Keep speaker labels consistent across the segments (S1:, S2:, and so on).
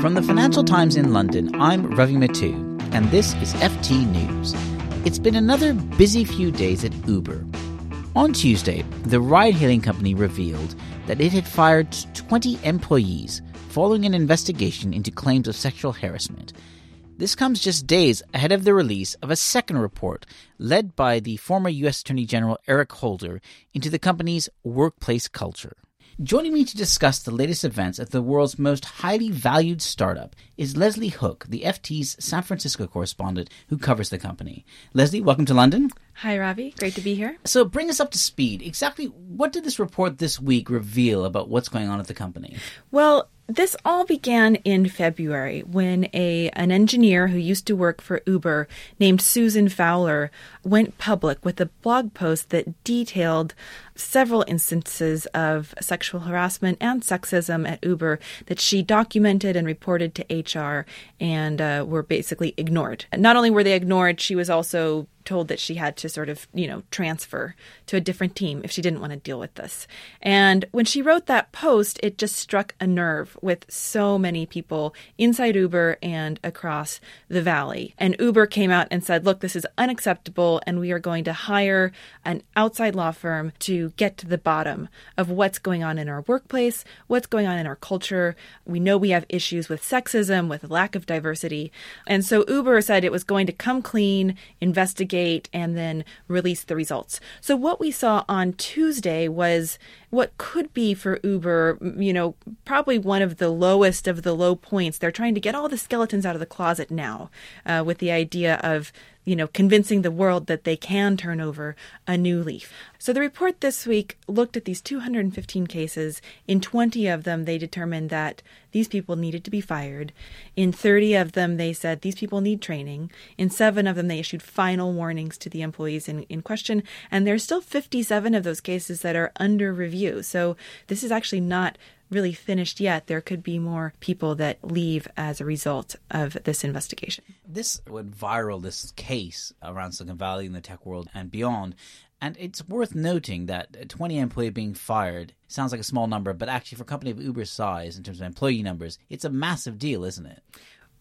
S1: From the Financial Times in London, I'm Ravi Mattu, and this is FT News. It's been another busy few days at Uber. On Tuesday, the ride hailing company revealed that it had fired 20 employees following an investigation into claims of sexual harassment. This comes just days ahead of the release of a second report led by the former U.S. Attorney General Eric Holder into the company's workplace culture. Joining me to discuss the latest events at the world's most highly valued startup is Leslie Hook, the FT's San Francisco correspondent who covers the company. Leslie, welcome to London.
S2: Hi, Ravi. Great to be here.
S1: So, bring us up to speed. Exactly what did this report this week reveal about what's going on at the company?
S2: Well, this all began in February when a an engineer who used to work for Uber named Susan Fowler went public with a blog post that detailed several instances of sexual harassment and sexism at Uber that she documented and reported to HR and uh, were basically ignored. Not only were they ignored, she was also told that she had to sort of, you know, transfer to a different team if she didn't want to deal with this. And when she wrote that post, it just struck a nerve with so many people inside Uber and across the valley. And Uber came out and said, look, this is unacceptable, and we are going to hire an outside law firm to get to the bottom of what's going on in our workplace, what's going on in our culture. We know we have issues with sexism, with lack of diversity. And so Uber said it was going to come clean, investigate, and then release the results. So what we saw on Tuesday was what could be for Uber, you know, probably one of the lowest of the low points. They're trying to get all the skeletons out of the closet now uh, with the idea of you know, convincing the world that they can turn over a new leaf. So the report this week looked at these 215 cases. In 20 of them, they determined that these people needed to be fired. In 30 of them, they said these people need training. In seven of them, they issued final warnings to the employees in, in question. And there's still 57 of those cases that are under review. So this is actually not really finished yet. There could be more people that leave as a result of this investigation.
S1: This went viral, this case around Silicon Valley in the tech world and beyond. And it's worth noting that 20 employees being fired sounds like a small number, but actually, for a company of Uber's size, in terms of employee numbers, it's a massive deal, isn't it?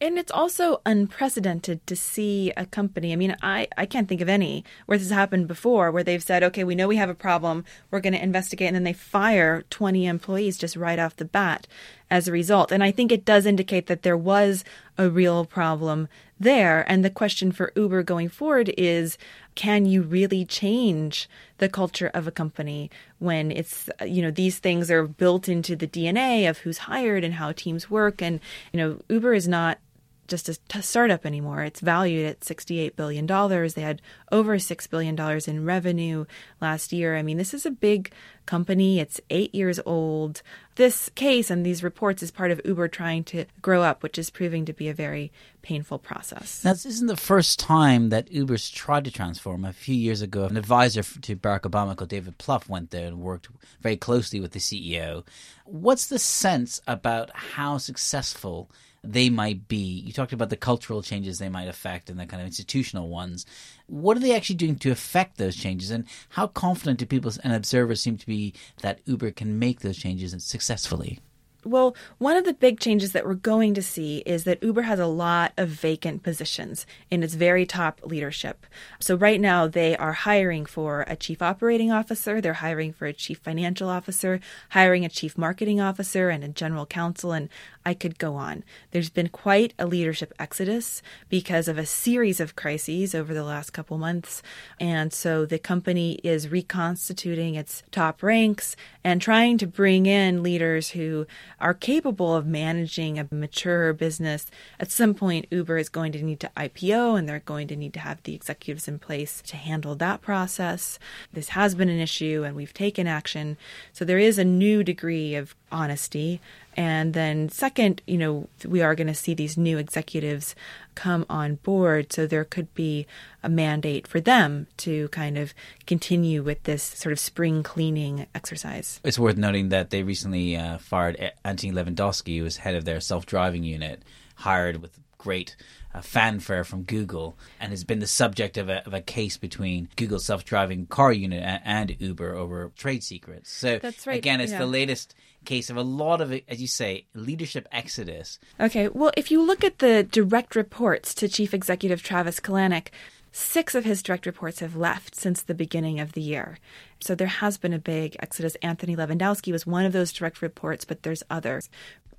S2: And it's also unprecedented to see a company. I mean, I, I can't think of any where this has happened before, where they've said, okay, we know we have a problem, we're going to investigate, and then they fire 20 employees just right off the bat as a result. And I think it does indicate that there was a real problem there. And the question for Uber going forward is can you really change the culture of a company when it's, you know, these things are built into the DNA of who's hired and how teams work? And, you know, Uber is not just a t- startup anymore. It's valued at $68 billion. They had over $6 billion in revenue last year. I mean, this is a big company. It's eight years old. This case and these reports is part of Uber trying to grow up, which is proving to be a very painful process.
S1: Now, this isn't the first time that Uber's tried to transform. A few years ago, an advisor to Barack Obama called David Plouffe went there and worked very closely with the CEO. What's the sense about how successful they might be. You talked about the cultural changes they might affect and the kind of institutional ones. What are they actually doing to affect those changes? And how confident do people and observers seem to be that Uber can make those changes successfully?
S2: Well, one of the big changes that we're going to see is that Uber has a lot of vacant positions in its very top leadership. So, right now, they are hiring for a chief operating officer, they're hiring for a chief financial officer, hiring a chief marketing officer, and a general counsel, and I could go on. There's been quite a leadership exodus because of a series of crises over the last couple months. And so the company is reconstituting its top ranks and trying to bring in leaders who are capable of managing a mature business. At some point, Uber is going to need to IPO and they're going to need to have the executives in place to handle that process. This has been an issue and we've taken action. So there is a new degree of honesty and then, second, you know, we are going to see these new executives come on board. So there could be a mandate for them to kind of continue with this sort of spring cleaning exercise.
S1: It's worth noting that they recently uh, fired Anthony Levandowski, who was head of their self driving unit, hired with great uh, fanfare from Google and has been the subject of a, of a case between Google's self driving car unit and, and, Uber over trade secrets. So,
S2: That's right.
S1: again, it's
S2: yeah.
S1: the latest case of a lot of, as you say, leadership exodus.
S2: Okay, well, if you look at the direct reports to Chief Executive Travis Kalanick, six of his direct reports have left since the beginning of the year. So there has been a big exodus. Anthony Levandowski was one of those direct reports, but there's others.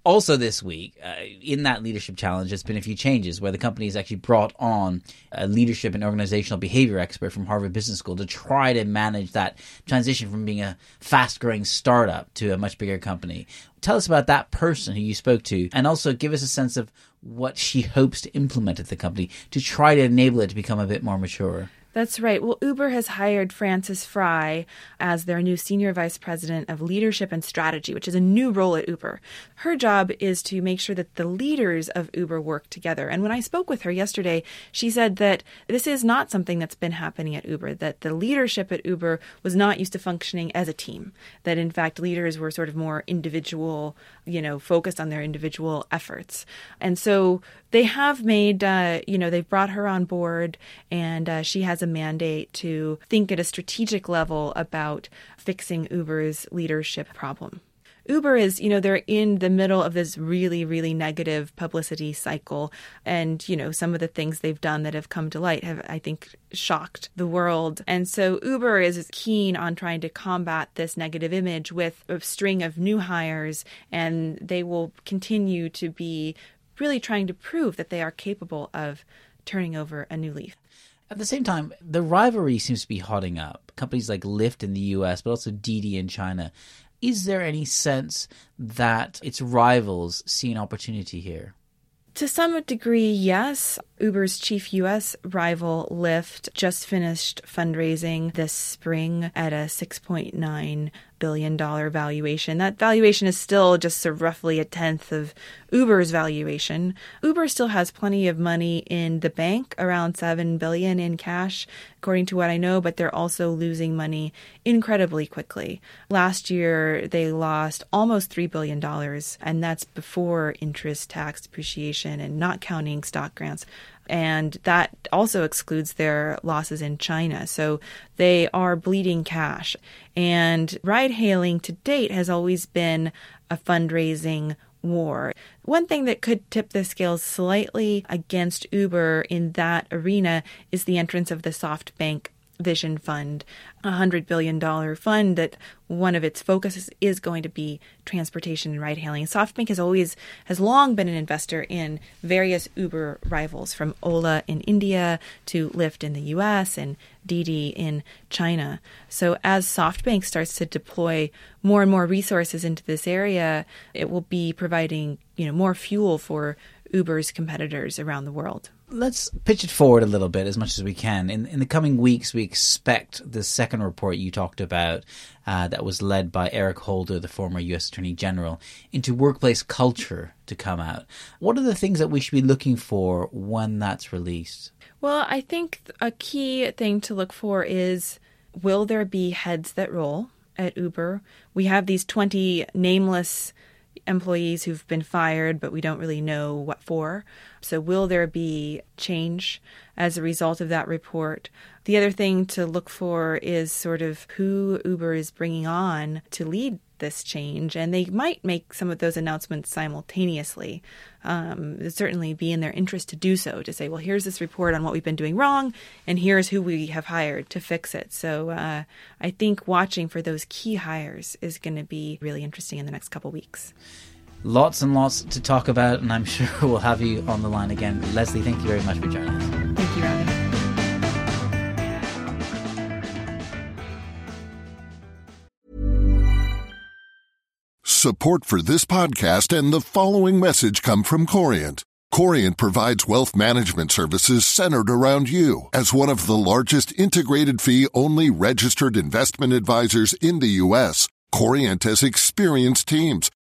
S1: Also, this week, uh, in that leadership challenge, there's been a few changes where the company has actually brought on a leadership and organizational behavior expert from Harvard Business School to try to manage that transition from being a fast growing startup to a much bigger company. Tell us about that person who you spoke to, and also give us a sense of what she hopes to implement at the company to try to enable it to become a bit more mature.
S2: That's right. Well, Uber has hired Frances Frei as their new Senior Vice President of Leadership and Strategy, which is a new role at Uber. Her job is to make sure that the leaders of Uber work together. And when I spoke with her yesterday, she said that this is not something that's been happening at Uber, that the leadership at Uber was not used to functioning as a team, that in fact leaders were sort of more individual, you know, focused on their individual efforts. And so they have made, uh, you know, they've brought her on board and uh, she has a mandate to think at a strategic level about fixing Uber's leadership problem. Uber is, you know, they're in the middle of this really, really negative publicity cycle. And, you know, some of the things they've done that have come to light have, I think, shocked the world. And so Uber is keen on trying to combat this negative image with a string of new hires, and they will continue to be really trying to prove that they are capable of turning over a new leaf.
S1: At the same time, the rivalry seems to be hotting up. Companies like Lyft in the US, but also Didi in China. Is there any sense that its rivals see an opportunity here?
S2: To some degree, yes. Uber's chief US rival, Lyft, just finished fundraising this spring at a $6.9 billion valuation. That valuation is still just roughly a tenth of Uber's valuation. Uber still has plenty of money in the bank, around 7 billion in cash, according to what I know, but they're also losing money incredibly quickly. Last year, they lost almost $3 billion, and that's before interest, tax, depreciation, and not counting stock grants and that also excludes their losses in China. So they are bleeding cash. And ride hailing to date has always been a fundraising war. One thing that could tip the scales slightly against Uber in that arena is the entrance of the SoftBank Vision Fund, a $100 billion fund that one of its focuses is going to be transportation and ride hailing. SoftBank has always, has long been an investor in various Uber rivals from Ola in India to Lyft in the US and Didi in China. So as SoftBank starts to deploy more and more resources into this area, it will be providing, you know, more fuel for Uber's competitors around the world
S1: let's pitch it forward a little bit as much as we can. In, in the coming weeks, we expect the second report you talked about, uh, that was led by Eric Holder, the former U.S. Attorney General, into workplace culture to come out. What are the things that we should be looking for when that's released?
S2: Well, I think a key thing to look for is will there be heads that roll at Uber? We have these 20 nameless employees who've been fired, but we don't really know what for. So, will there be change as a result of that report? The other thing to look for is sort of who Uber is bringing on to lead this change, and they might make some of those announcements simultaneously. Um, it'd certainly be in their interest to do so, to say, well, here's this report on what we've been doing wrong, and here's who we have hired to fix it. So uh, I think watching for those key hires is going to be really interesting in the next couple weeks.
S1: Lots and lots to talk about, and I'm sure we'll have you on the line again. Leslie, thank you very much for joining us.
S2: Thank you, Robbie.
S3: Support for this podcast and the following message come from Corient. Corient provides wealth management services centered around you. As one of the largest integrated fee only registered investment advisors in the U.S., Corient has experienced teams